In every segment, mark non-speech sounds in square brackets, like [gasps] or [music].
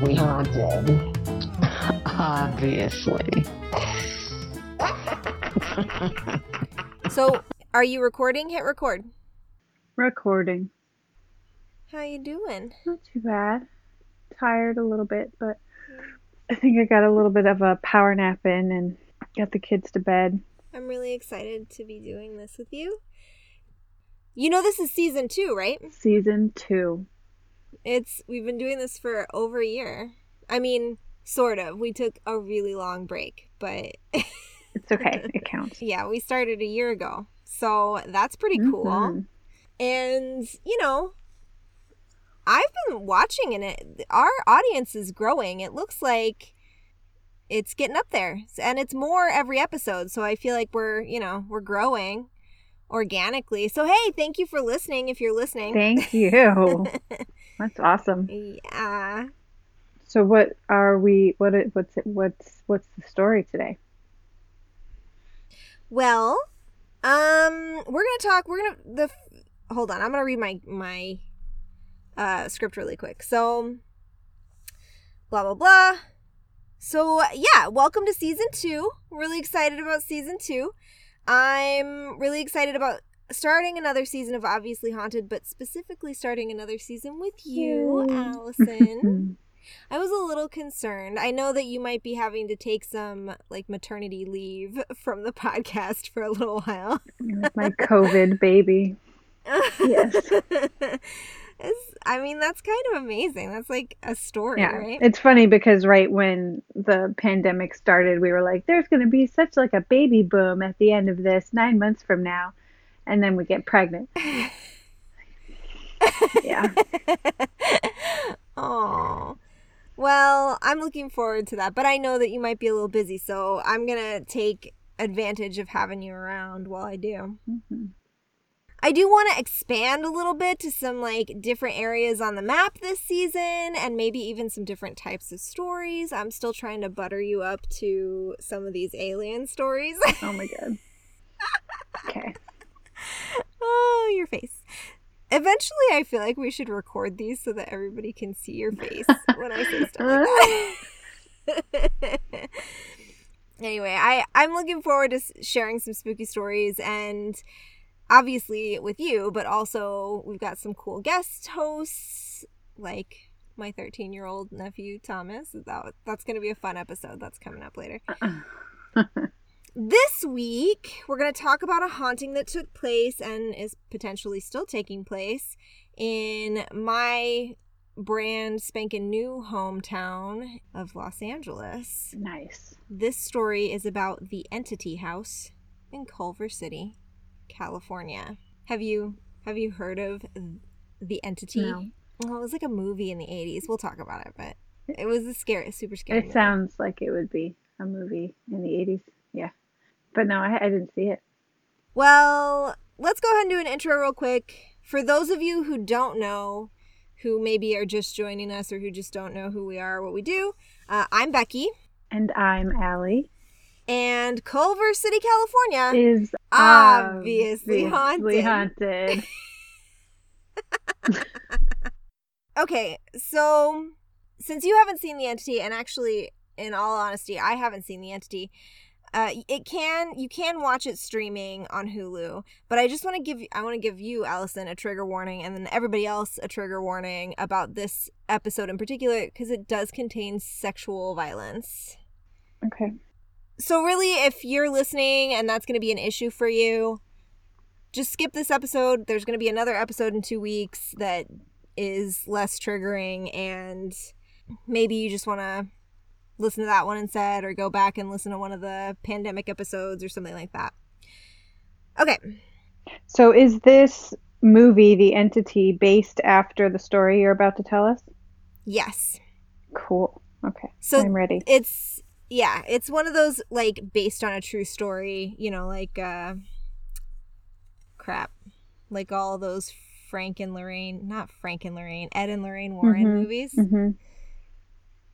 Obviously haunted. [laughs] Obviously. So, are you recording? Hit record. Recording. How you doing? Not too bad. Tired a little bit, but I think I got a little bit of a power nap in and got the kids to bed. I'm really excited to be doing this with you. You know this is season 2, right? Season two. It's we've been doing this for over a year. I mean, sort of. We took a really long break, but [laughs] It's okay. It counts. yeah, we started a year ago. So, that's pretty cool. Mhm. And, you know, I've been watching and it our audience is growing. It looks like it's getting up there. And it's more every episode. So I feel like we're, you know, we're growing organically. So hey, thank you for listening if you're listening. Thank [laughs] you. That's awesome. yeah. So what are we what it- what's it what's what's the story today? Well, um we're going to talk we're going to the hold on. I'm going to read my my uh script really quick. So blah blah blah. So yeah, welcome to season 2. Really excited about season 2. I'm really excited about starting another season of Obviously Haunted, but specifically starting another season with you, Yay. Allison. [laughs] I was a little concerned. I know that you might be having to take some like maternity leave from the podcast for a little while. My COVID baby. Yes. [laughs] It's- I mean, that's kind of amazing. That's like a story, Yeah. right? It's funny because right when the pandemic started, we were like, there's going to be such like a baby boom at the end of this 9 months from now. And then we get pregnant. Yeah. [laughs] Oh. Well, I'm looking forward to that, but I know that you might be a little busy, so I'm going to take advantage of having you around while I do. Mhm. I do want to expand a little bit to some like different areas on the map this season and maybe even some different types of stories. I'm still trying to butter you up to some of these alien stories. Oh my god. [laughs] Okay. [laughs] oh, your face. Eventually, I feel like we should record these so that everybody can see your face when I say stuff like that. [laughs] anyway, I I'm looking forward to sharing some spooky stories and obviously with you, but also we've got some cool guest hosts like my 13 year old nephew Thomas. That that's gonna be a fun episode. That's coming up later. [laughs] This week, we're going to talk about a haunting that took place and is potentially still taking place in my brand spanking new hometown of Los Angeles. nice. This story is about the Entity House in Culver City, California. Have you have you heard of the Entity? No. Well, it was like a movie in the 80s. We'll talk about it, but it was a scary, super scary. It movie. sounds like it would be a movie in the 80s. Yeah. But no, I, I didn't see it. Well, let's go ahead and do an intro real quick. For those of you who don't know, who maybe are just joining us or who just don't know who we are or what we do, uh, I'm Becky, And I'm Allie. and Culver City, California. Is Obviously obviously haunted. haunted. [laughs] Okay, so since you haven't seen the entity, and actually, in all honesty, I haven't seen the entity. Uh, it can you can watch it streaming on Hulu, but I just want to give I want to give you Allison a trigger warning, and then everybody else a trigger warning about this episode in particular because it does contain sexual violence. Okay. So really, if you're listening and that's going to be an issue for you, just skip this episode. There's going to be another episode in two weeks that is less triggering, and maybe you just want to listen to that one instead, or go back and listen to one of the pandemic episodes or something like that. Okay. So is this movie, The Entity, based after the story you're about to tell us? Yes. Cool. Okay. So I'm ready. it's yeah, it's one of those like based on a true story, you know, like uh crap. Like all those Frank and Lorraine, not Frank and Lorraine, Ed and Lorraine Warren Mhm. movies. hmm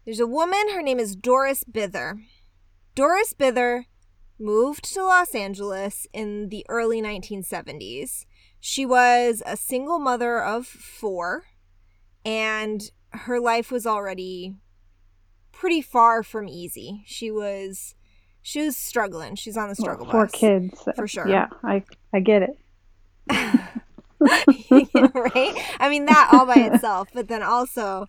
There's a woman, her name is Doris Bither. Doris Bither moved to Los Angeles in the early 1970s. She was a single mother of four, and her life was already pretty far from easy. She was she was struggling. She's on the struggle Four bus. kids. For sure. Yeah, I I get it. [laughs] [laughs] right? I mean that all by itself, but then also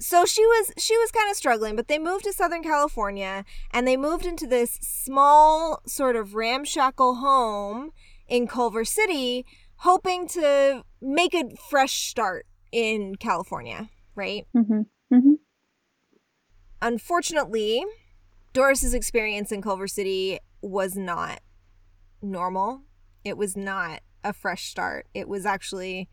so she was she was kind of struggling, but they moved to Southern California and they moved into this small sort of ramshackle home in Culver City hoping to make a fresh start in California, right? hmm hmm Unfortunately, Doris's experience in Culver City was not normal. It was not a fresh start. It was actually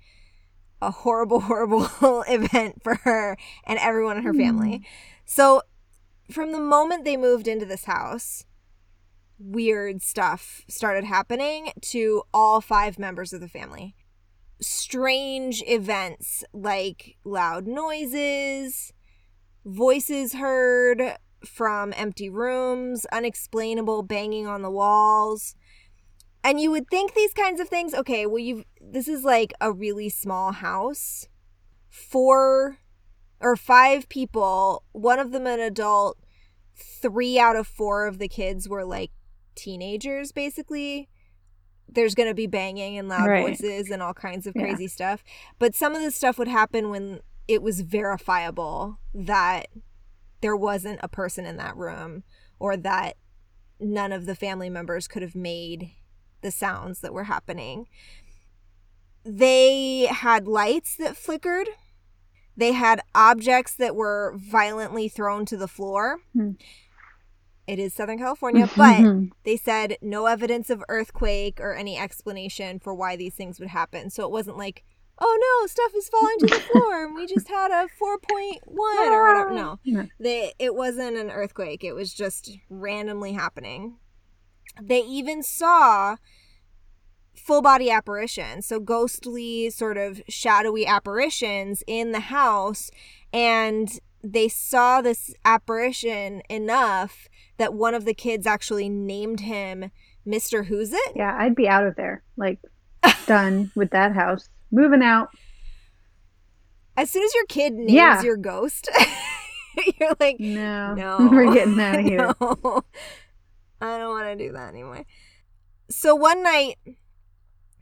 a horrible, [laughs] horrible [laughs] event for her and everyone in her hmm. family. So, from the moment they moved into this house, weird stuff started happening to all five members of the family. Strange events like loud noises, voices heard from empty rooms, unexplainable banging on the walls. And you would think these kinds of things, okay, well you this is like a really small house. Four or five people, one of them an adult, three out of four of the kids were like teenagers basically. There's going to be banging and loud Right. voices and all kinds of Yeah. crazy stuff. But some of this stuff would happen when it was verifiable that there wasn't a person in that room or that none of the family members could have made the sounds that were happening. They had lights that flickered. They had objects that were violently thrown to the floor. Hmm. It is Southern California, [laughs] but Mhm. they said no evidence of earthquake or any explanation for why these things would happen. So it wasn't like, oh no, stuff is falling to the [laughs] floor and we just had a 4.1 or whatever. No. Yeah. They it wasn't an earthquake. It was just randomly happening. They even saw full body apparitions, so ghostly sort of shadowy apparitions in the house and they saw this apparition enough that one of the kids actually named him Mr. Who's It. Yeah, I'd be out of there. Like done [laughs] with that house. Moving out. As soon as your kid names Yeah. your ghost, [laughs] you're like, No. No. [laughs] We're getting out of here. No. I don't want to do that anymore. So one night,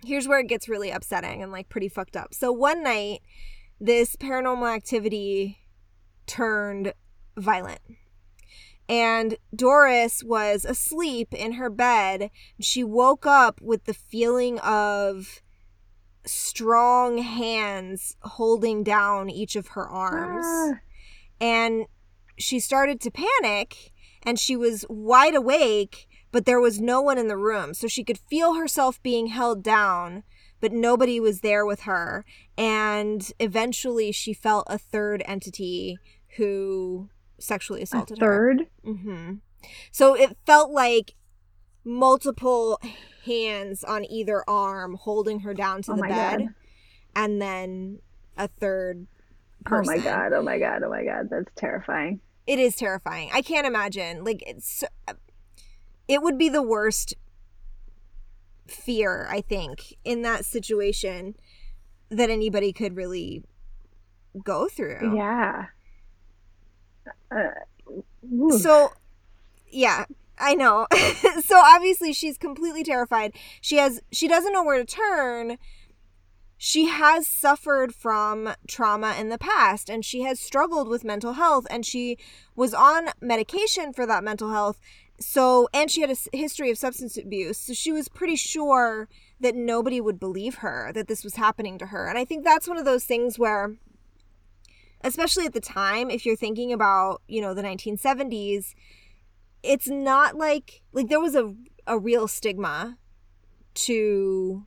here's where it gets really upsetting and like pretty fucked up. So one night, this paranormal activity turned violent. And Doris was asleep in her bed. She woke up with the feeling of strong hands holding down each of her arms Ah. and she started to panic and she was wide awake but there was no one in the room. So she could feel herself being held down but nobody was there with her. And eventually she felt a third entity who sexually A assaulted her. third? hmm So it felt like multiple hands on either arm holding her down to Oh the bed, God. and then a third Oh my god, oh my god, oh my god, that's terrifying. It is terrifying. I can't imagine. Like it's, it would be the worst fear I think in that situation that anybody could really go through. Yeah. Uh. So, yeah, I know. [laughs] so obviously she's completely terrified. She has she doesn't know where to turn. She has suffered from trauma in the past and she has struggled with mental health and she was on medication for that mental health. So, and she had a history of substance abuse. So she was pretty sure that nobody would believe her that this was happening to her. And I think that's one of those things where especially at the time if you're thinking about you know the 1970s it's not like like there was a, a real stigma to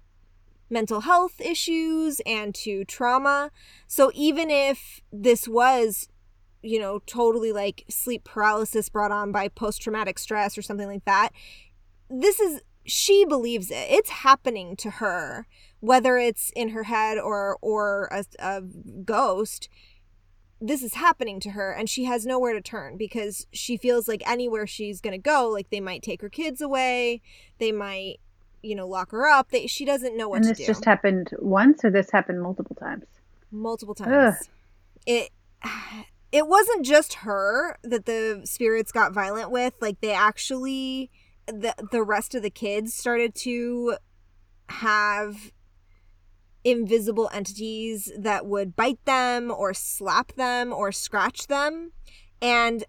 mental health issues and to trauma. So even if this was you know totally like sleep paralysis brought on by post-traumatic stress or something like that this is she believes it. It's happening to her whether it's in her head or or a, a ghost. This is happening to her and she has nowhere to turn because she feels like anywhere she's going to go like they might take her kids away they might you know lock her up they, she doesn't know what and this just happened once or this happened multiple times? multiple times it [sighs] it wasn't just her that the spirits got violent with. Like they actually the the rest of the kids started to have invisible entities that would bite them or slap them or scratch them. And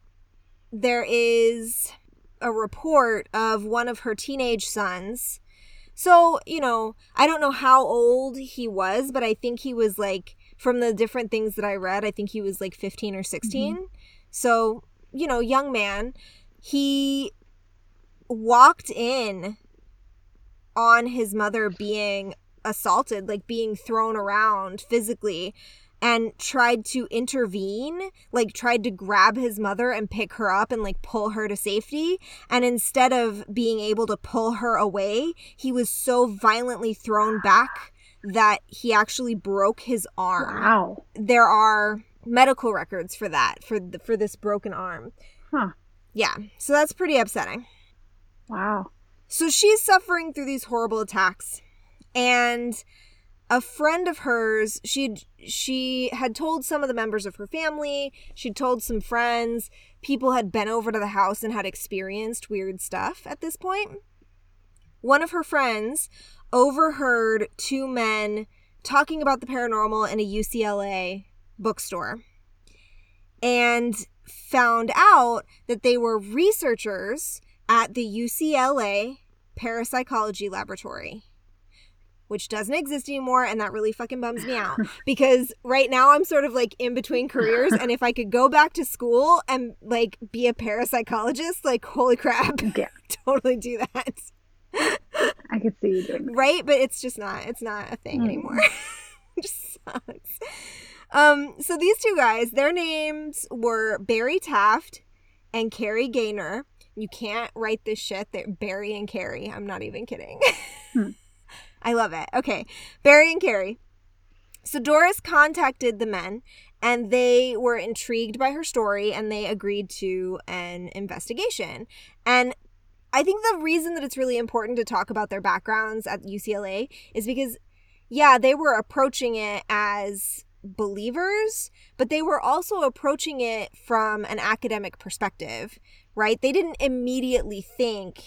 there is a report of one of her teenage sons. So, you know, I don't know how old he was, but I think he was like, from the different things that I read, I think he was like 15 or 16. Mm-hmm. So, you know, young man. He walked in on his mother being assaulted, like being thrown around physically, and tried to intervene, like tried to grab his mother and pick her up and like pull her to safety. And instead of being able to pull her away, he was so violently thrown back that he actually broke his arm. Wow. There are medical records for that, for the, for this broken arm. Huh. Yeah. So that's pretty upsetting. Wow. So she's suffering through these horrible attacks. And a friend of hers, she she had told some of the members of her family, she'd told some friends, people had been over to the house and had experienced weird stuff at this. One of her friends overheard two men talking about the paranormal in a UCLA bookstore and found out that they were researchers at the UCLA Parapsychology Laboratory, which doesn't exist anymore. And that really fucking bums me out [laughs] because right now I'm sort of like in between [laughs] careers. And if I could go back to school and like be a parapsychologist, like, holy crap, yeah. [laughs] totally do that. I could see you doing that. Right? But it's just not, it's not a thing mm. anymore. it just sucks. Um, so these two guys, their names were Barry Taff and Kerry Gaynor you can't write this shit. They're Barry and Kerry. I'm not even kidding. Hmm. I love it. Okay. Barry and Kerry. So Doris contacted the men and they were intrigued by her story and they agreed to an investigation. And I think the reason that it's really important to talk about their backgrounds at UCLA is because, yeah, they were approaching it as believers, but they were also approaching it from an academic perspective, right? They didn't immediately think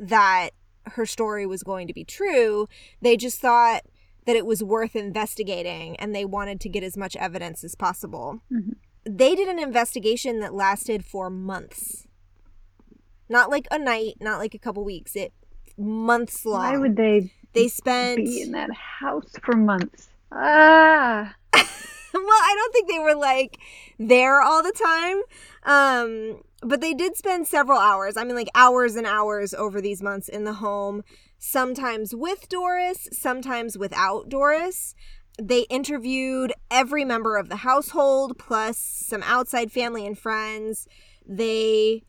that her story was going to be true. They just thought that it was worth investigating and they wanted to get as much evidence as possible. Mm-hmm. They did an investigation that lasted for months. Not like a night, not like a couple weeks. It months long. Why would they they spent be in that house for months? Ah. [laughs] well, I don't think they were like there all the time. Um but they did spend several hours, I mean, like hours and hours over these months in the home, sometimes with Doris, sometimes without Doris. They interviewed every member of the household, plus some outside family and friends. They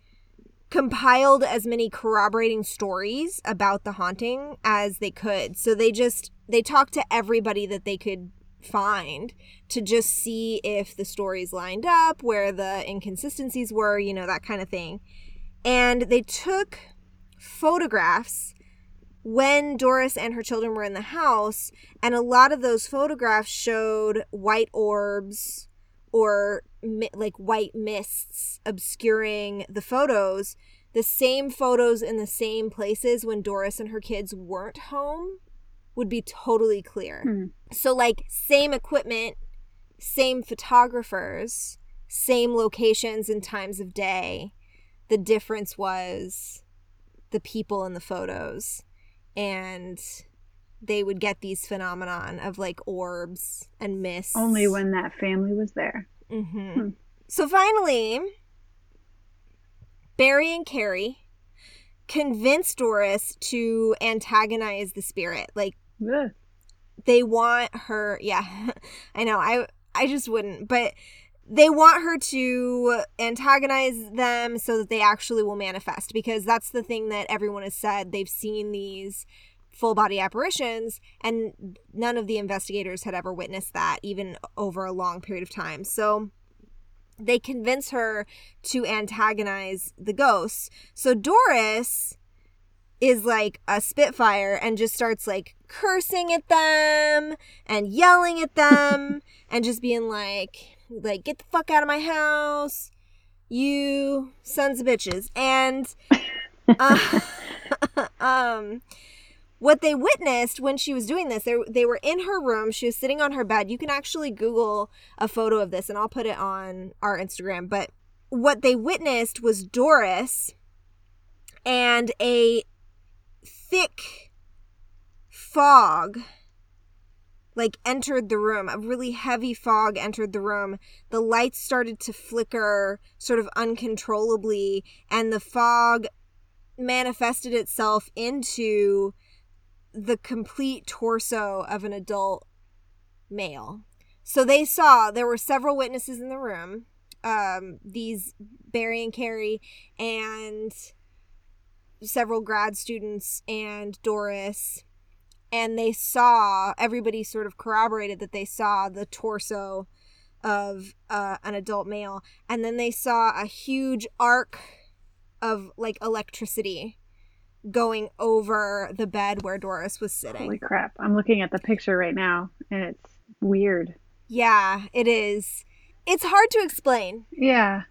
compiled as many corroborating stories about the haunting as they could. So they just they talked to everybody that they could find to just see if the stories lined up, where the inconsistencies were, you know, that kind of thing. And they took photographs when Doris and her children were in the house, and a lot of those photographs showed white orbs or like white mists obscuring the photos. The same photos in the same places when Doris and her kids weren't home would be totally clear. Hmm. So, like, same equipment, same photographers, same locations and times of day. The difference was the people in the photos. And they would get these phenomenon of like orbs and mists. Only when that family was there. Mm-hmm. Hmm. So finally, Barry and Kerry convinced Doris to antagonize the spirit. Like yeah. They want her, yeah. [laughs] I know. I I just wouldn't, but they want her to antagonize them so that they actually will manifest because that's the thing that everyone has said. They've seen these full body apparitions and none of the investigators had ever witnessed that even over a long period of time. So they convince her to antagonize the ghosts. So Doris is like a spitfire and just starts like cursing at them and yelling at them [laughs] and just being like like, get the fuck out of my house, you sons of bitches. And uh, [laughs] um, what they witnessed when she was doing this, they, they were in her room. She was sitting on her bed. You can actually Google a photo of this, and I'll put it on our Instagram. But what they witnessed was Doris and a thick fog like entered the room. A really heavy fog entered the room. The lights started to flicker sort of uncontrollably and the fog manifested itself into the complete torso of an adult male. So they saw there were several witnesses in the room um, these barry and kerry and several grad students and doris and they saw everybody sort of corroborated that they saw the torso of uh, an adult male and then they saw a huge arc of like electricity going over the bed where Doris was sitting. Holy crap. I'm looking at the picture right now and it's weird. Yeah, it is. It's hard to explain. Yeah.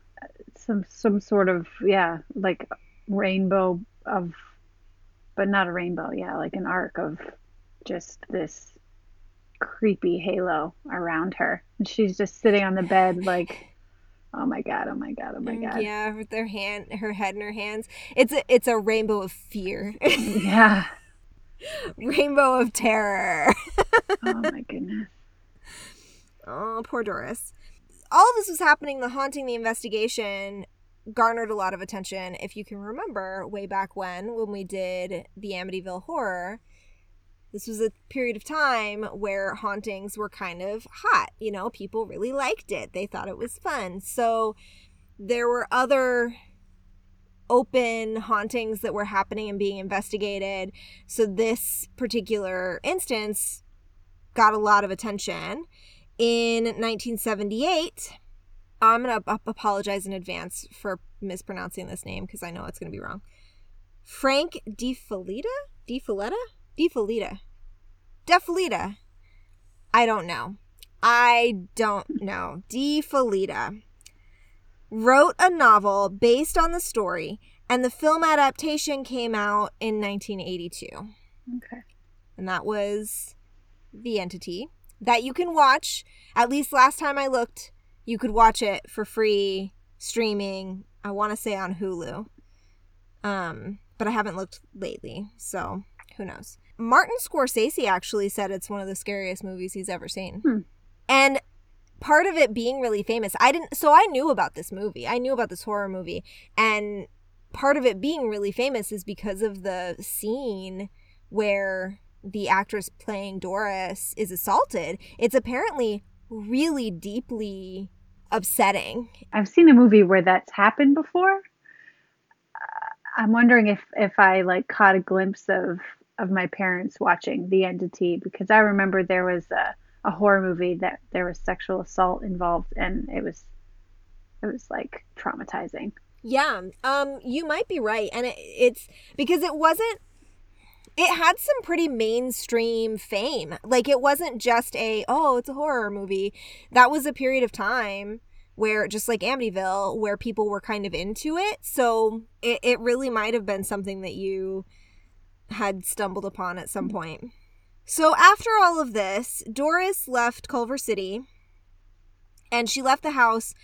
Some some sort of yeah, like rainbow of but not a rainbow, yeah, like an arc of just this creepy halo around her. And she's just sitting on the bed like oh my god, oh my god, oh my mm, god. Yeah, with their hand her head in her hands. It's a it's a rainbow of fear. [laughs] yeah. rainbow of terror. oh [laughs] my goodness. Oh, poor Doris. All of this was happening, the haunting, the investigation garnered a lot of attention. If you can remember way back when, when we did the Amityville horror, this was a period of time where hauntings were kind of hot. You know, people really liked it, they thought it was fun. So there were other open hauntings that were happening and being investigated. So this particular instance got a lot of attention. In 1978, I'm going to apologize in advance for mispronouncing this name because I know it's going to be wrong. Frank DeFalita? DeFaletta? DeFalita. DeFalita. I don't know. I don't know. DeFalita wrote a novel based on the story, and the film adaptation came out in 1982. Okay. And that was The Entity that you can watch. At least last time I looked, you could watch it for free streaming. I want to say on Hulu. Um, but I haven't looked lately, so who knows. Martin Scorsese actually said it's one of the scariest movies he's ever seen. Hmm. And part of it being really famous, I didn't so I knew about this movie. I knew about this horror movie and part of it being really famous is because of the scene where the actress playing Doris is assaulted. It's apparently really deeply upsetting. I've seen a movie where that's happened before. Uh, I'm wondering if if I like caught a glimpse of of my parents watching The Entity because I remember there was a, a horror movie that there was sexual assault involved and it was it was like traumatizing. Yeah, um, you might be right, and it, it's because it wasn't. It had some pretty mainstream fame. Like it wasn't just a oh, it's a horror movie. That was a period of time where just like Amityville, where people were kind of into it. So it, it really might have been something that you had stumbled upon at some point. So after all of this, Doris left Culver City and she left the house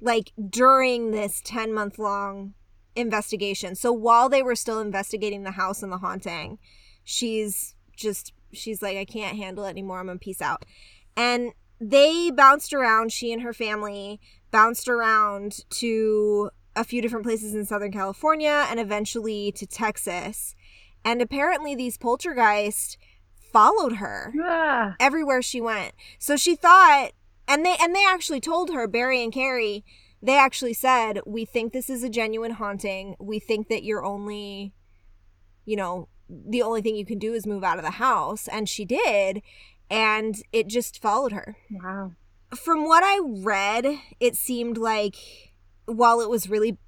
like during this 10 month long investigation. So while they were still investigating the house and the haunting, she's just she's like I can't handle it anymore. I'm going to peace out. And they bounced around, she and her family bounced around to a few different places in Southern California and eventually to Texas. And apparently, these poltergeists followed her Ah, everywhere she went. So she thought, and they and they actually told her Barry and Kerry. They actually said, "We think this is a genuine haunting. We think that you're only, you know, the only thing you can do is move out of the house." And she did, and it just followed her. wow. From what I read, it seemed like while it was really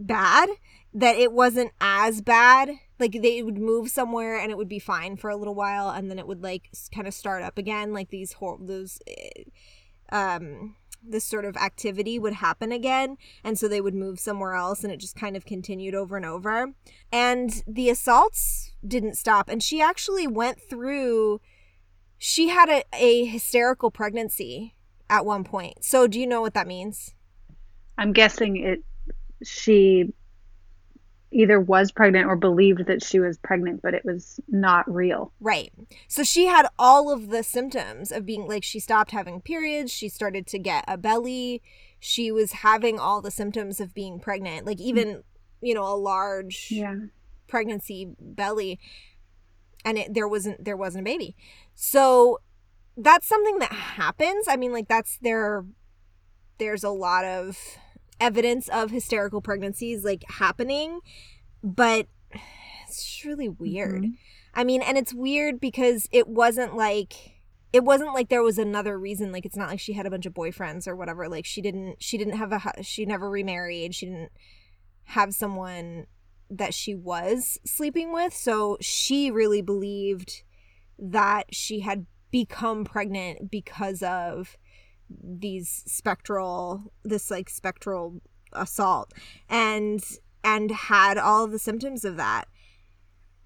bad, that it wasn't as bad. Like they would move somewhere and it would be fine for a little while, and then it would like kind of start up again, like these hor- those, eh, um, this sort of activity would happen again and so they would move somewhere else and it just kind of continued over and over. And the assaults didn't stop and she actually went through she had a, a hysterical pregnancy at one point. So do you know what that means? I'm guessing it she either was pregnant or believed that she was pregnant, but it was not real. Right. So she had all of the symptoms of being like she stopped having periods, she started to get a belly, she was having all the symptoms of being pregnant, like mm. even, you know, a large Yeah. pregnancy belly and it, there wasn't there wasn't a baby. So that's something that happens. I mean like that's there there's a lot of evidence of hysterical pregnancies like happening, but it's really weird. Mhm. I mean, and it's weird because it wasn't like it wasn't like there was another reason like it's not like she had a bunch of boyfriends or whatever like she didn't she didn't have a she never remarried she didn't have someone that she was sleeping with so she really believed that she had become pregnant because of these spectral this like spectral assault and and had all of the symptoms of that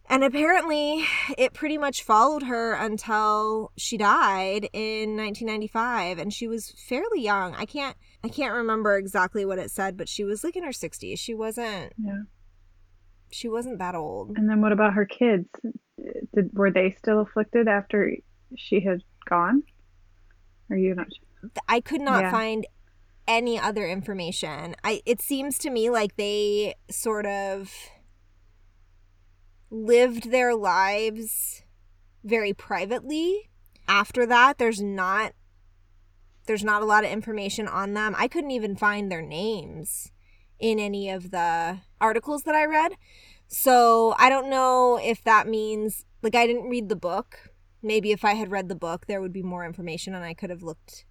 and apparently it pretty much followed her until she died in 1995 and she was fairly young i can't i can't remember exactly what it said but she was like in her 60s she wasn't Yeah. she wasn't that old And then what about her kids? Did were they still afflicted after she had gone? Are you not? I could not Yeah. find any other information. I it seems to me like they sort of lived their lives very privately. After that, there's not there's not a lot of information on them. I couldn't even find their names in any of the articles that I read. So, I don't know if that means like I didn't read the book. Maybe if I had read the book, there would be more information and I could have looked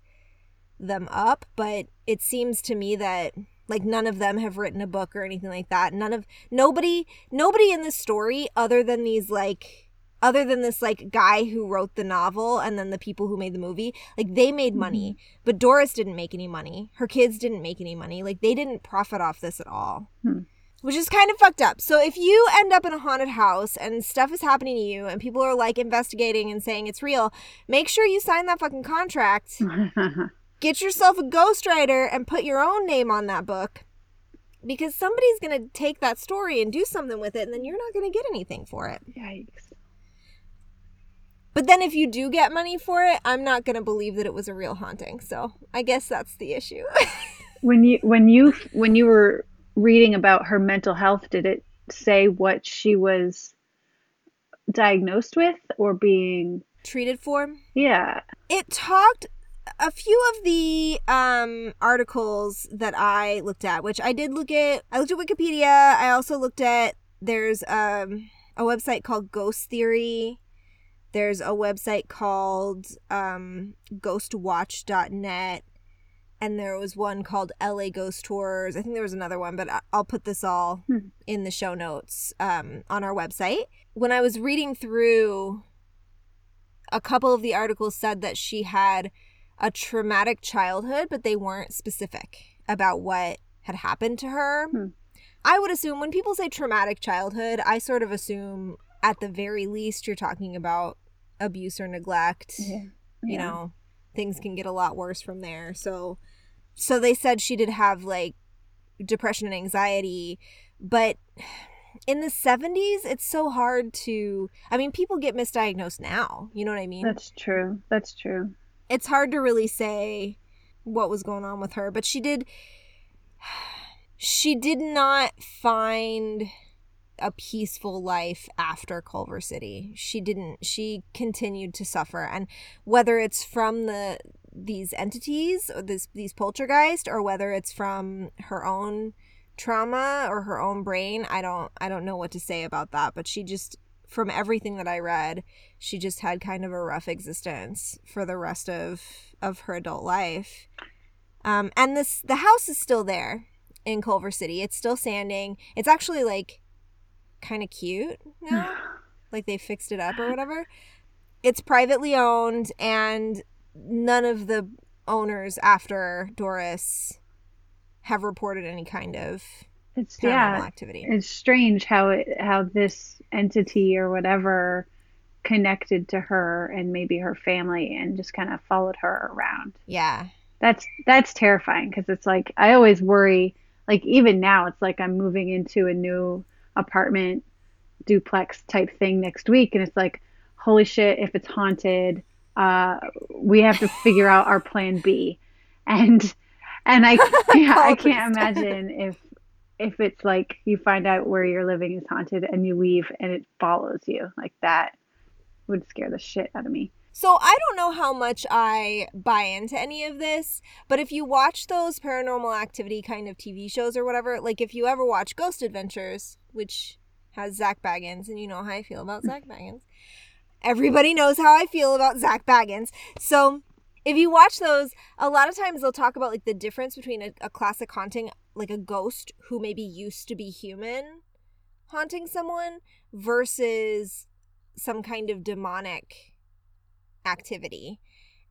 them up, but it seems to me that like none of them have written a book or anything like that. None of nobody nobody in this story other than these like other than this like guy who wrote the novel and then the people who made the movie, like they made money, but Doris didn't make any money. Her kids didn't make any money. Like they didn't profit off this at all. Hmm. Which is kind of fucked up. So if you end up in a haunted house and stuff is happening to you and people are like investigating and saying it's real, make sure you sign that fucking contract [laughs] get yourself a ghostwriter and put your own name on that book because somebody's going to take that story and do something with it and then you're not going to get anything for it Yikes. but then if you do get money for it i'm not going to believe that it was a real haunting so i guess that's the issue [laughs] When you when you when you were reading about her mental health, did it say what she was diagnosed with or being? treated for Yeah. it talked a few of the um articles that I looked at, which I did look at I looked at Wikipedia. I also looked at there's um a website called Ghost Theory. There's a website called um ghostwatch.net and there was one called LA Ghost Tours. I think there was another one, but I'll put this all Hmm. in the show notes um, on our website. When I was reading through a couple of the articles said that she had a traumatic childhood, but they weren't specific about what had happened to her. Hmm. I would assume when people say traumatic childhood, I sort of assume at the very least you're talking about abuse or neglect. Yeah. You Yeah. know, things can get a lot worse from there. So so they said she did have like depression and anxiety, but in the 70s it's so hard to I mean people get misdiagnosed now, you know what I mean? That's true. That's true. It's hard to really say what was going on with her, but she did she did not find a peaceful life after Culver City. She didn't she continued to suffer and whether it's from the these entities or this these poltergeist or whether it's from her own trauma or her own brain, I don't I don't know what to say about that, but she just from everything that I read, she just had kind of a rough existence for the rest of of her adult life. Um, and this the house is still there in Culver City. It's still standing. It's actually like kind of cute now. like they fixed it up or whatever. It's privately owned and none of the owners after Doris have reported any kind of It's paranormal yeah, activity. it's strange how it how this entity or whatever connected to her and maybe her family and just kind of followed her around. yeah. That's that's terrifying because it's like I always worry like even now it's like I'm moving into a new apartment duplex type thing next week and it's like holy shit if it's haunted uh we have to figure out our plan B and and I [laughs] yeah, I can't imagine if if it's like you find out where you're living is haunted and you leave and it follows you like that would scare the shit out of me. So I don't know how much I buy into any of this, but if you watch those paranormal activity kind of TV shows or whatever, like if you ever watch Ghost Adventures, which has Zak Bagans, and you know how I feel about Zak Bagans. Everybody knows how I feel about Zak Bagans. So if you watch those, a lot of times they'll talk about like the difference between a, a classic haunting, like a ghost who maybe used to be human haunting someone versus some kind of demonic activity.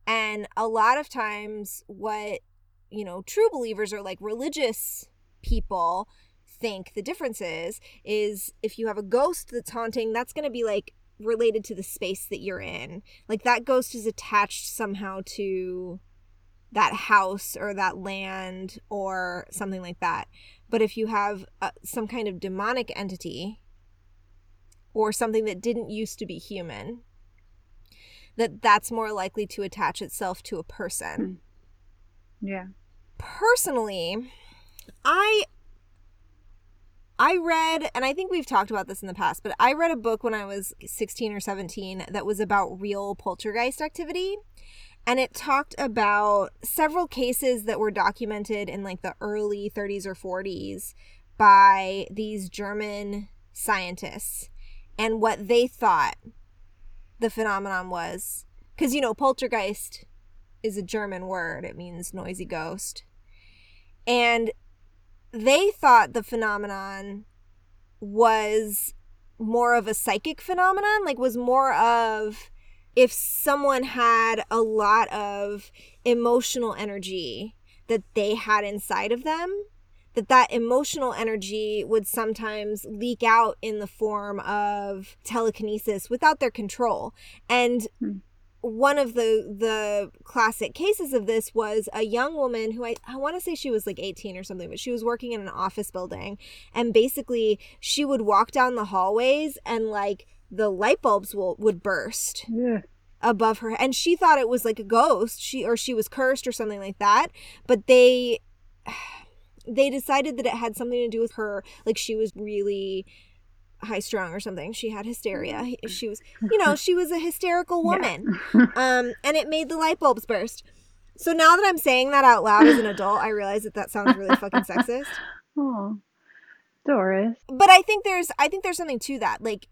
And a lot of times, what, you know, true believers or like religious people think the difference is, is if you have a ghost that's haunting, that's going to be like related to the space that you're in. Like that ghost is attached somehow to that house or that land or something like that. But if you have uh, some kind of demonic entity or something that didn't used to be human, that that's more likely to attach itself to a person. Yeah. Personally, I I read and I think we've talked about this in the past, but I read a book when I was 16 or 17 that was about real poltergeist activity. And it talked about several cases that were documented in like the early 30s or 40s by these German scientists and what they thought the phenomenon was. Because, you know, poltergeist is a German word, it means noisy ghost. And they thought the phenomenon was more of a psychic phenomenon, like, was more of if someone had a lot of emotional energy that they had inside of them that that emotional energy would sometimes leak out in the form of telekinesis without their control and Hmm. one of the the classic cases of this was a young woman who I, I want to say she was like 18 or something, but she was working in an office building and basically she would walk down the hallways and like the light bulbs will would burst Yeah. above her and she thought it was like a ghost. She or she was cursed or something like that. But they [sighs] they decided that it had something to do with her like she was really high strung or something. She had hysteria. She was you know she was a hysterical [laughs] woman. Um and it made the light bulbs burst. So now that i'm saying that out loud as an adult i realize that that sounds really fucking sexist. [laughs] Oh, Doris. but I think there's I think there's something to that. Like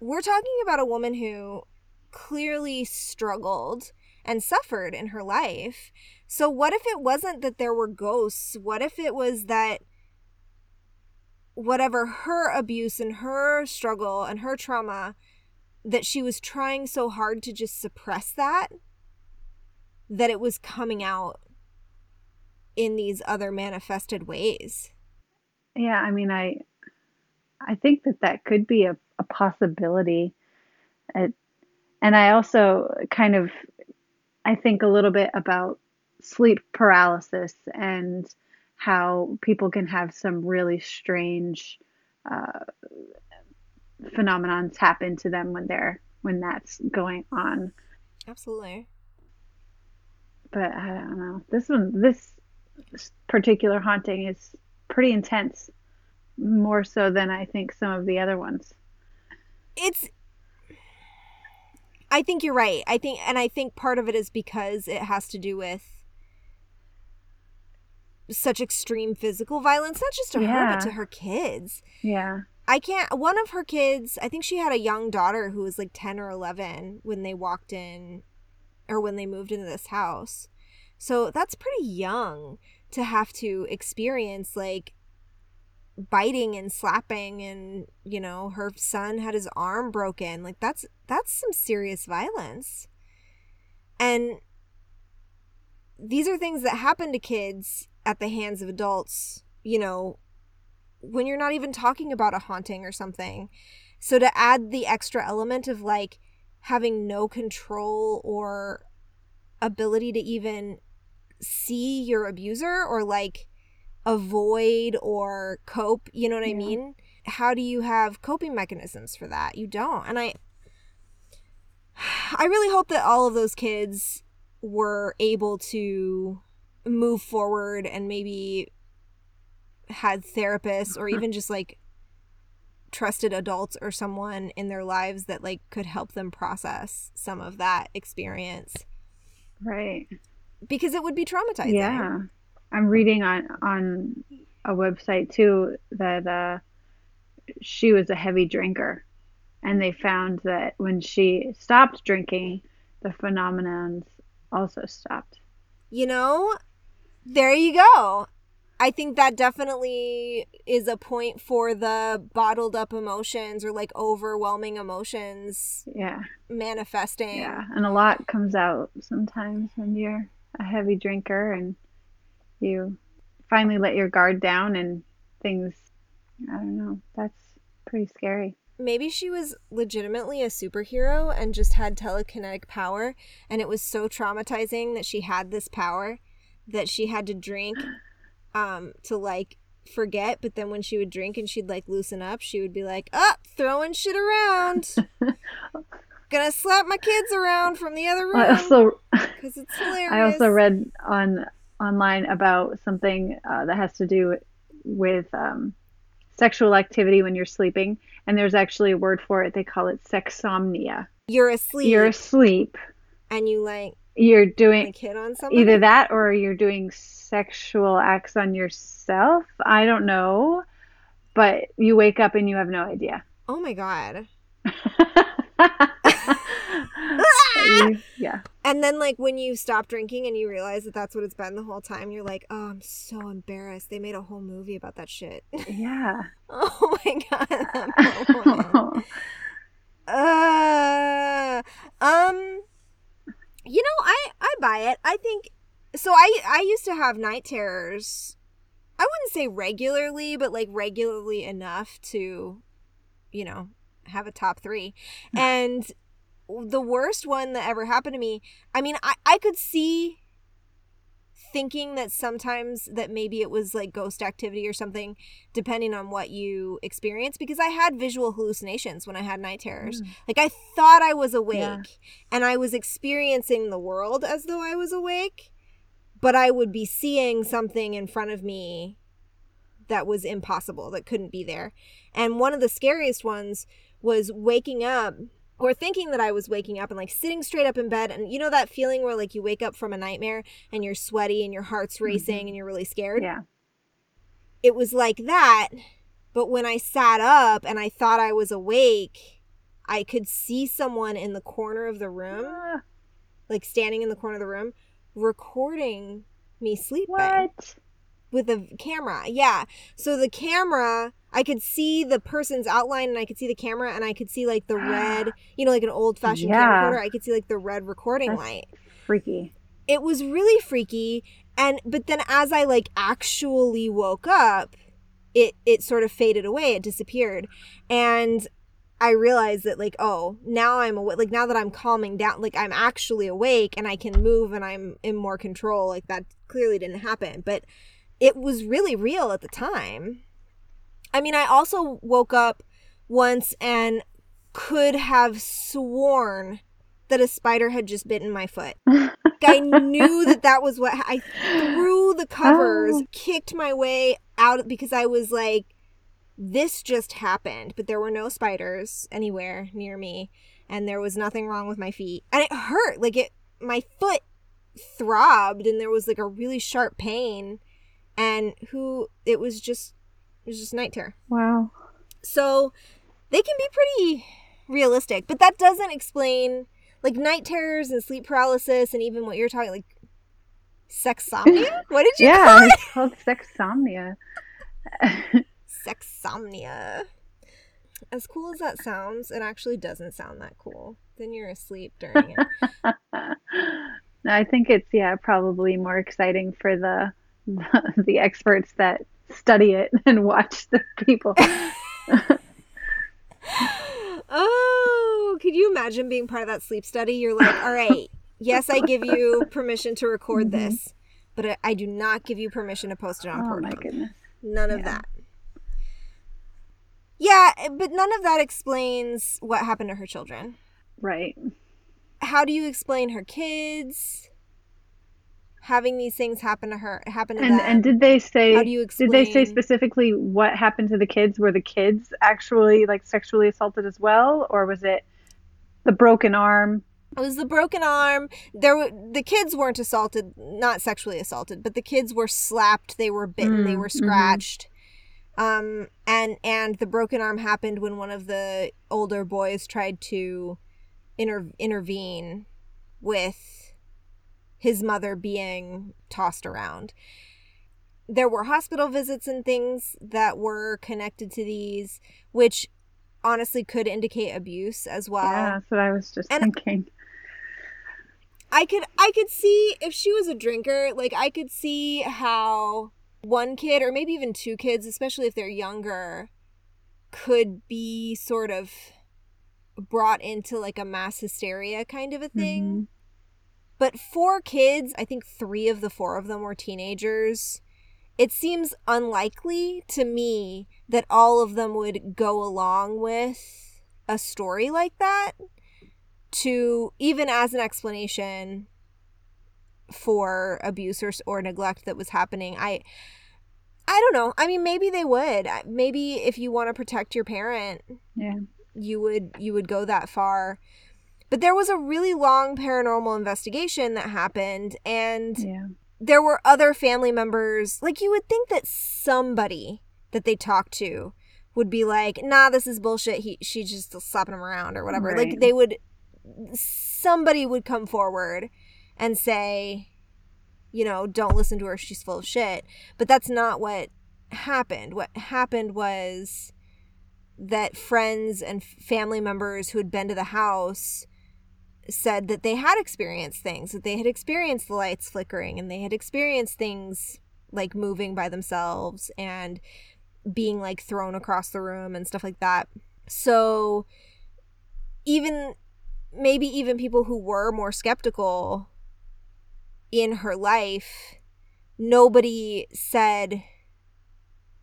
we're talking about a woman who clearly struggled and suffered in her life. So what if it wasn't that there were ghosts? What if it was that whatever her abuse and her struggle and her trauma that she was trying so hard to just suppress that that it was coming out in these other manifested ways. Yeah, I mean, I I think that that could be a, a possibility. It, and I also kind of I think a little bit about sleep paralysis and how people can have some really strange uh, phenomenons happen to them when they're when that's going on. Absolutely. But I don't know. This one, this particular haunting is pretty intense, more so than I think some of the other ones. it's I think you're right. I think and I think part of it is because it has to do with such extreme physical violence, not just to her but to her kids. Yeah. I can't one of her kids, I think she had a young daughter who was like 10 or 11 when they walked in or when they moved into this house. So that's pretty young to have to experience like biting and slapping and you know her son had his arm broken like that's that's some serious violence and these are things that happen to kids at the hands of adults, you know, when you're not even talking about a haunting or something. So to add the extra element of like having no control or ability to even see your abuser or like avoid or cope, you know what Yeah. I mean? How do you have coping mechanisms for that? You don't. And I I really hope that all of those kids were able to move forward and maybe had therapists or even just like trusted adults or someone in their lives that like could help them process some of that experience Right. because it would be traumatizing. Yeah. I'm reading on on a website too that uh she was a heavy drinker and they found that when she stopped drinking the phenomenons also stopped. You know, there you go. I think that definitely is a point for the bottled up emotions or like overwhelming emotions Yeah. manifesting. Yeah. And a lot comes out sometimes when you're a heavy drinker and you finally let your guard down and things I don't know. That's pretty scary. Maybe she was legitimately a superhero and just had telekinetic power, and it was so traumatizing that she had this power that she had to drink [sighs] um, to like forget. But then when she would drink and she'd like loosen up, she would be like, "Up, throwing shit around, [laughs] gonna slap my kids around from the other I room also [laughs] because it's hilarious." I also read on online about something uh, that has to do with um, sexual activity when you're sleeping, and there's actually a word for it. They call it sexsomnia. you're asleep You're asleep. and you like You're doing like hit on somebody. either that or you're doing sexual acts on yourself. I don't know, but you wake up and you have no idea. Oh my god. [laughs] And then, like, when you stop drinking and you realize that that's what it's been the whole time, you're like, oh, I'm so embarrassed. They made a whole movie about that shit. [laughs] Yeah. oh my god. [laughs] uh, um, you know, I I buy it. I think so. I I used to have night terrors. I wouldn't say regularly, but like regularly enough to, you know, have a top three. [laughs] And the worst one that ever happened to me. I mean, I I could see thinking that sometimes that maybe it was like ghost activity or something depending on what you experience because I had visual hallucinations when I had night terrors. Mm. Like I thought I was awake Yeah. and I was experiencing the world as though I was awake, but I would be seeing something in front of me that was impossible, that couldn't be there. And one of the scariest ones was waking up or thinking that I was waking up and like sitting straight up in bed and you know that feeling where like you wake up from a nightmare and you're sweaty and your heart's racing and you're really scared? Yeah. it was like that but when i sat up and i thought i was awake i could see someone in the corner of the room Ah, like standing in the corner of the room recording me sleeping. What? with a camera yeah. So the camera i could see the person's outline and i could see the camera and i could see like the red [gasps] you know like an old fashioned Yeah. camcorder. I could see like the red recording That's- light. Freaky. it was really freaky and but then as i like actually woke up it it sort of faded away. It disappeared. And i realized that like oh now i'm awake like now that i'm calming down like i'm actually awake and i can move and i'm in more control. Like that clearly didn't happen. But it was really real at the time i mean i also woke up once and could have sworn that a spider had just bitten my foot I knew that that was what I threw the covers, Oh. kicked my way out because I was like, this just happened. But there were no spiders anywhere near me, and there was nothing wrong with my feet, and it hurt. Like it, my foot throbbed, and there was like a really sharp pain, and who it was just, it was just night terror. Wow. So they can be pretty realistic, but that doesn't explain like night terrors and sleep paralysis and even what you're talking like sexsomnia. [laughs] what did you Yeah, call it? it's [laughs] called sexsomnia. Sexsomnia. As cool as that sounds, it actually doesn't sound that cool. Then you're asleep during it. [laughs] I think it's yeah probably more exciting for the the, the experts that study it [laughs] and watch the people. [laughs] [laughs] oh, could you imagine being part of that sleep study? You're like, all right, yes, I give you permission to record mm-hmm. this, but I, I, do not give you permission to post it on Oh my goodness. None of that. Yeah, but none of that explains what happened to her children. Right. How do you explain her kids? Having these things happen to her happen to and, them. And did they say How do you explain... did they say specifically what happened to the kids? Were the kids actually like sexually assaulted as well or was it the broken arm? It was the broken arm. There were the kids weren't assaulted, not sexually assaulted, but the kids were slapped, they were bitten, mm, they were mm-hmm. scratched. Mm-hmm. Um and and the broken arm happened when one of the older boys tried to inter- intervene with his mother being tossed around. There were hospital visits and things that were connected to these, which honestly could indicate abuse as well. Yeah, that's what I was just and thinking. I could I could see if she was a drinker, like I could see how one kid or maybe even two kids, especially if they're younger, could be sort of brought into like a mass hysteria kind of a thing. Mm-hmm. But four kids, I think three of the four of them were teenagers. It seems unlikely to me that all of them would go along with a story like that to even as an explanation for abuse or, or neglect that was happening. I I don't know. I mean, maybe they would. Maybe if you want to protect your parent, yeah, you would you would go that far. But there was a really long paranormal investigation that happened, and yeah. there were other family members. Like, you would think that somebody that they talked to would be like, nah, this is bullshit. He, she's just slapping him around or whatever. Right. Like, they would, somebody would come forward and say, you know, don't listen to her. She's full of shit. But that's not what happened. What happened was that friends and family members who had been to the house said that they had experienced things, that they had experienced the lights flickering and they had experienced things like moving by themselves and being like thrown across the room and stuff like that. So even maybe even people who were more skeptical in her life, nobody said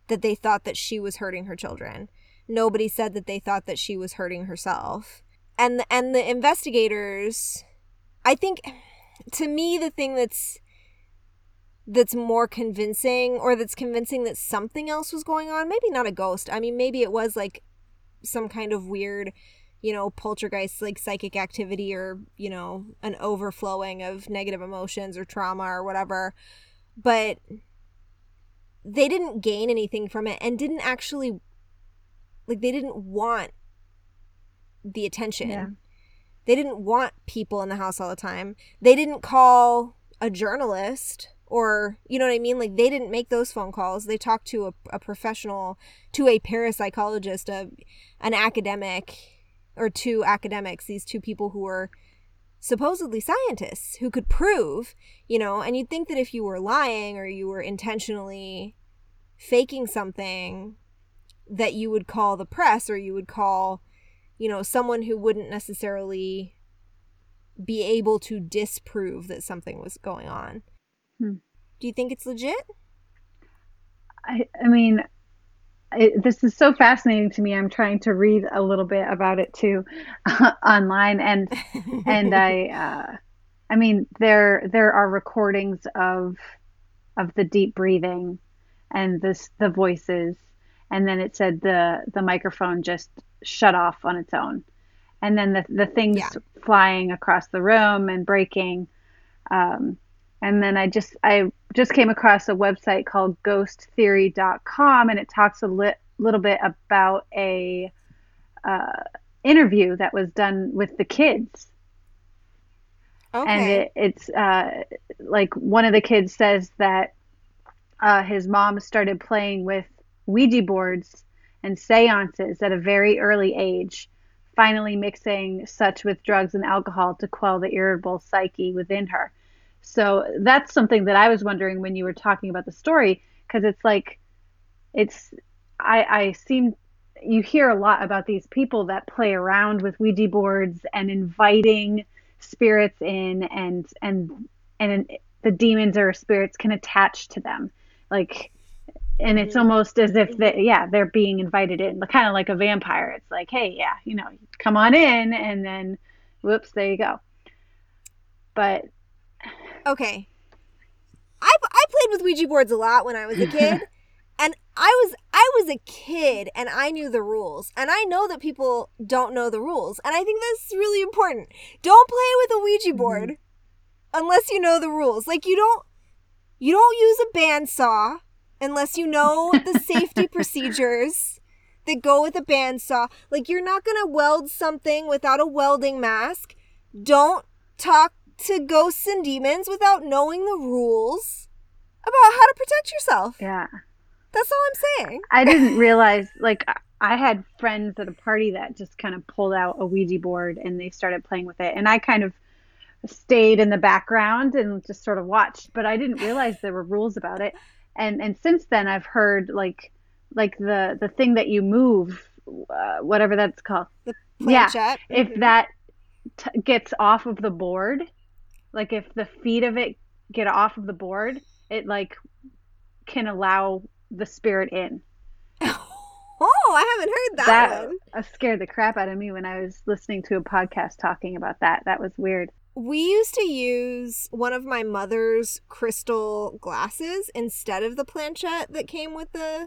that they thought that she was hurting her children. Nobody said that they thought that she was hurting herself and and the investigators i think to me the thing that's that's more convincing or that's convincing that something else was going on maybe not a ghost i mean maybe it was like some kind of weird you know poltergeist like psychic activity or you know an overflowing of negative emotions or trauma or whatever. But they didn't gain anything from it and didn't actually like they didn't want the attention. Yeah. They didn't want people in the house all the time. They didn't call a journalist or you know what I mean? Like they didn't make those phone calls. They talked to a, a professional, to a parapsychologist, a, an academic, or two academics. These two people who were supposedly scientists who could prove, you know. And you'd think that if you were lying or you were intentionally faking something, that you would call the press or you would call you know, someone who wouldn't necessarily be able to disprove that something was going on. Hmm. Do you think it's legit? I, I mean, it, this is so fascinating to me. I'm trying to read a little bit about it too uh, [laughs] online, and [laughs] and I, uh, I mean, there there are recordings of of the deep breathing and this the voices, and then it said the the microphone just shut off on its own. And then the, the things yeah. flying across the room and breaking. Um, and then I just I just came across a website called ghosttheory.com and it talks a li- little bit about a uh, interview that was done with the kids. Okay. And it, it's uh, like one of the kids says that uh, his mom started playing with Ouija boards and seances at a very early age, finally mixing such with drugs and alcohol to quell the irritable psyche within her. So that's something that I was wondering when you were talking about the story, because it's like, it's, I, I seem, you hear a lot about these people that play around with Ouija boards and inviting spirits in and, and, and the demons or spirits can attach to them. Like, and it's Mm-hmm. almost as if they yeah they're being invited in kind of like a vampire it's like hey yeah you know come on in and then whoops there you go but Okay. I I played with Ouija boards a lot when I was a [laughs] kid. and I was I was a kid and I knew the rules. And I know that people don't know the rules. And I think that's really important. Don't play with a Ouija board unless you know the rules. Like you don't you don't use a bandsaw unless you know the safety [laughs] procedures that go with a bandsaw. Like you're not going to weld something without a welding mask. Don't talk to ghosts and demons without knowing the rules about how to protect yourself. yeah That's all I'm saying. i didn't [laughs] realize like I- i had friends at a party that just kind of pulled out a ouija board and they started playing with it and i kind of stayed in the background and just sort of watched but i didn't realize there were rules about it and and since then i've heard like like the the thing that you move uh, whatever that's called Yeah. Planchette. if Mhm. that t- gets off of the board like if the feet of it get off of the board it like can allow the spirit in [laughs] Oh, I haven't heard that, that one. scared the crap out of me when i was listening to a podcast talking about that that was weird We used to use one of my mother's crystal glasses instead of the planchette that came with the.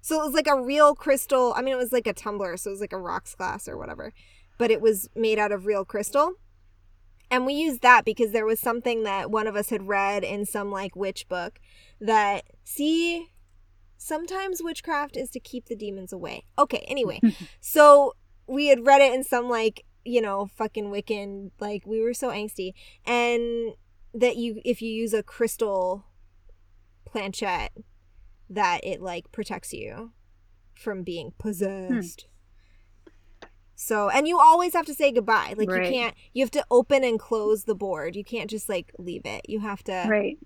So it was like a real crystal. I mean, it was like a tumbler, so it was like a rocks glass or whatever, but it was made out of real crystal. And we used that because there was something that one of us had read in some like witch book that, see, sometimes witchcraft is to keep the demons away. Okay, anyway, [laughs] so we had read it in some like you know fucking wiccan like we were so angsty. And that you if you use a crystal planchette that it like protects you from being possessed. So and you always have to say goodbye. Like Right. you can't you have to open and close the board. You can't just like leave it. You have to right.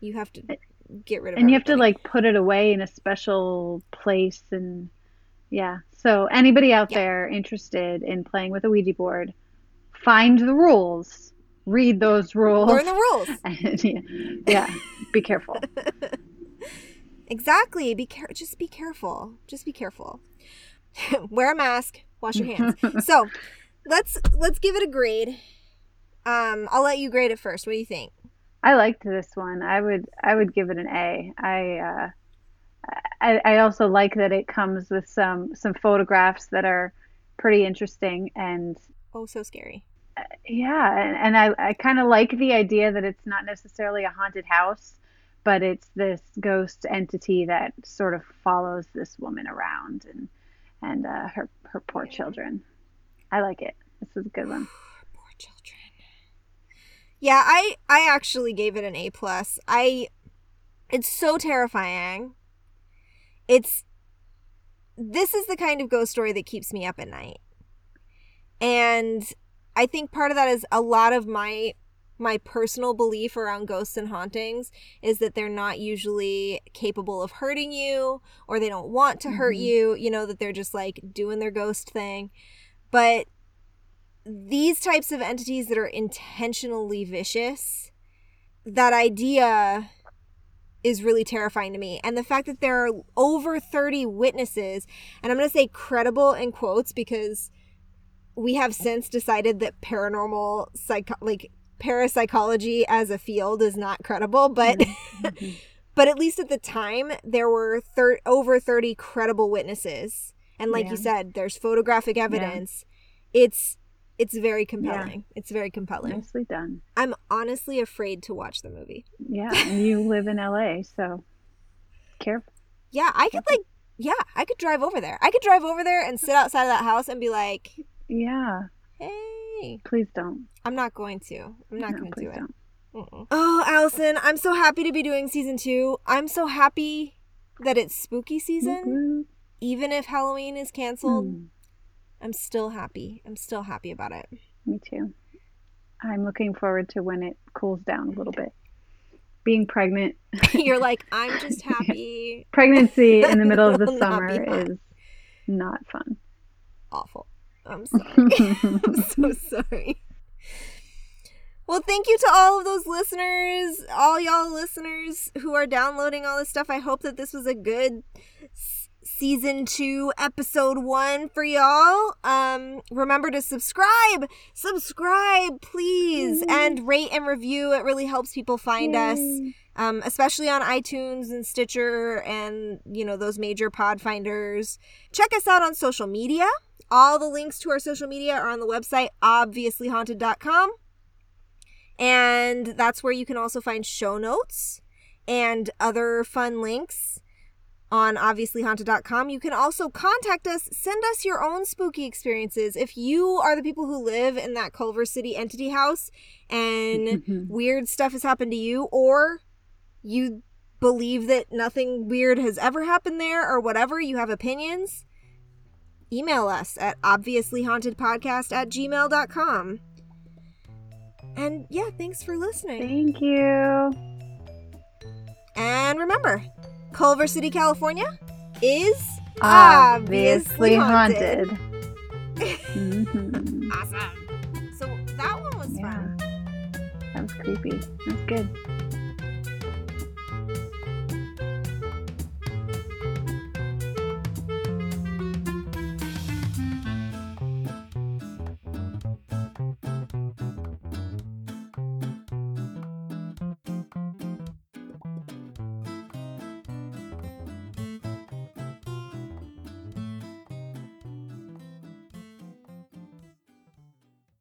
You have to get rid of it. and you have to like put it away in a special place and yeah so anybody out Yeah. there interested in playing with a ouija board find the rules read those rules learn the rules [laughs] and yeah, yeah be careful [laughs] Exactly. Be care. Just be careful. Just be careful. [laughs] Wear a mask. Wash your hands. so, let's let's give it a grade. Um, I'll let you grade it first. What do you think? i liked this one i would i would give it an a i uh I, I also like that it comes with some some photographs that are pretty interesting and Oh, so scary. yeah and, and i, I kind of like the idea that it's not necessarily a haunted house but it's this ghost entity that sort of follows this woman around and and uh, her her poor children i like it this is a good one [sighs] Poor children. Yeah, I I actually gave it an A plus. I it's so terrifying. It's this is the kind of ghost story that keeps me up at night. And I think part of that is a lot of my my personal belief around ghosts and hauntings is that they're not usually capable of hurting you or they don't want to hurt Mhm. you, you know that they're just like doing their ghost thing. But these types of entities that are intentionally vicious, that idea is really terrifying to me. And the fact that there are over 30 witnesses, and I'm going to say credible in quotes because we have since decided that paranormal psycho- like parapsychology as a field is not credible, but Mhm. [laughs] but at least at the time there were thir- over 30 credible witnesses. And like you said, there's photographic evidence. It's it's very compelling. It's very compelling. nicely done I'm honestly afraid to watch the movie. yeah [laughs] and you live in la so careful Yeah, I could like yeah, I could drive over there. I could drive over there and sit outside of that house and be like, yeah "Hey, please don't I'm not going to. I'm not No, going to do it." Mm-mm. Oh, Allison, I'm so happy to be doing season 2. I'm so happy that it's spooky season. Woo-woo. Even if Halloween is canceled, Hmm. I'm still happy. I'm still happy about it. Me too. I'm looking forward to when it cools down a little bit. Being pregnant, [laughs] You're like, I'm [laughs] just happy. pregnancy in the middle of the [laughs] summer is not fun. Awful. I'm sorry. I'm so sorry. Well, thank you to all of those listeners, all y'all listeners who are downloading all this stuff. I hope that this was a good season two, episode one for y'all. Um, remember to subscribe, subscribe, please, and rate and review. It really helps people find us um, especially on iTunes and Stitcher and you know those major pod finders. Check us out on social media. All the links to our social media are on the website obviouslyhaunted.com. And that's where you can also find show notes and other fun links on obviouslyhaunted.com. You can also contact us, send us your own spooky experiences. If you are the people who live in that Culver City entity house and [laughs] weird stuff has happened to you, or you believe that nothing weird has ever happened there, or whatever, you have opinions, email us at obviouslyhauntedpodcast at gmail.com. And yeah, thanks for listening. Thank you. And remember, Culver City, California is Obviously obviously haunted. haunted. [laughs] Awesome. So that one was Yeah. fun. That was creepy. That's good.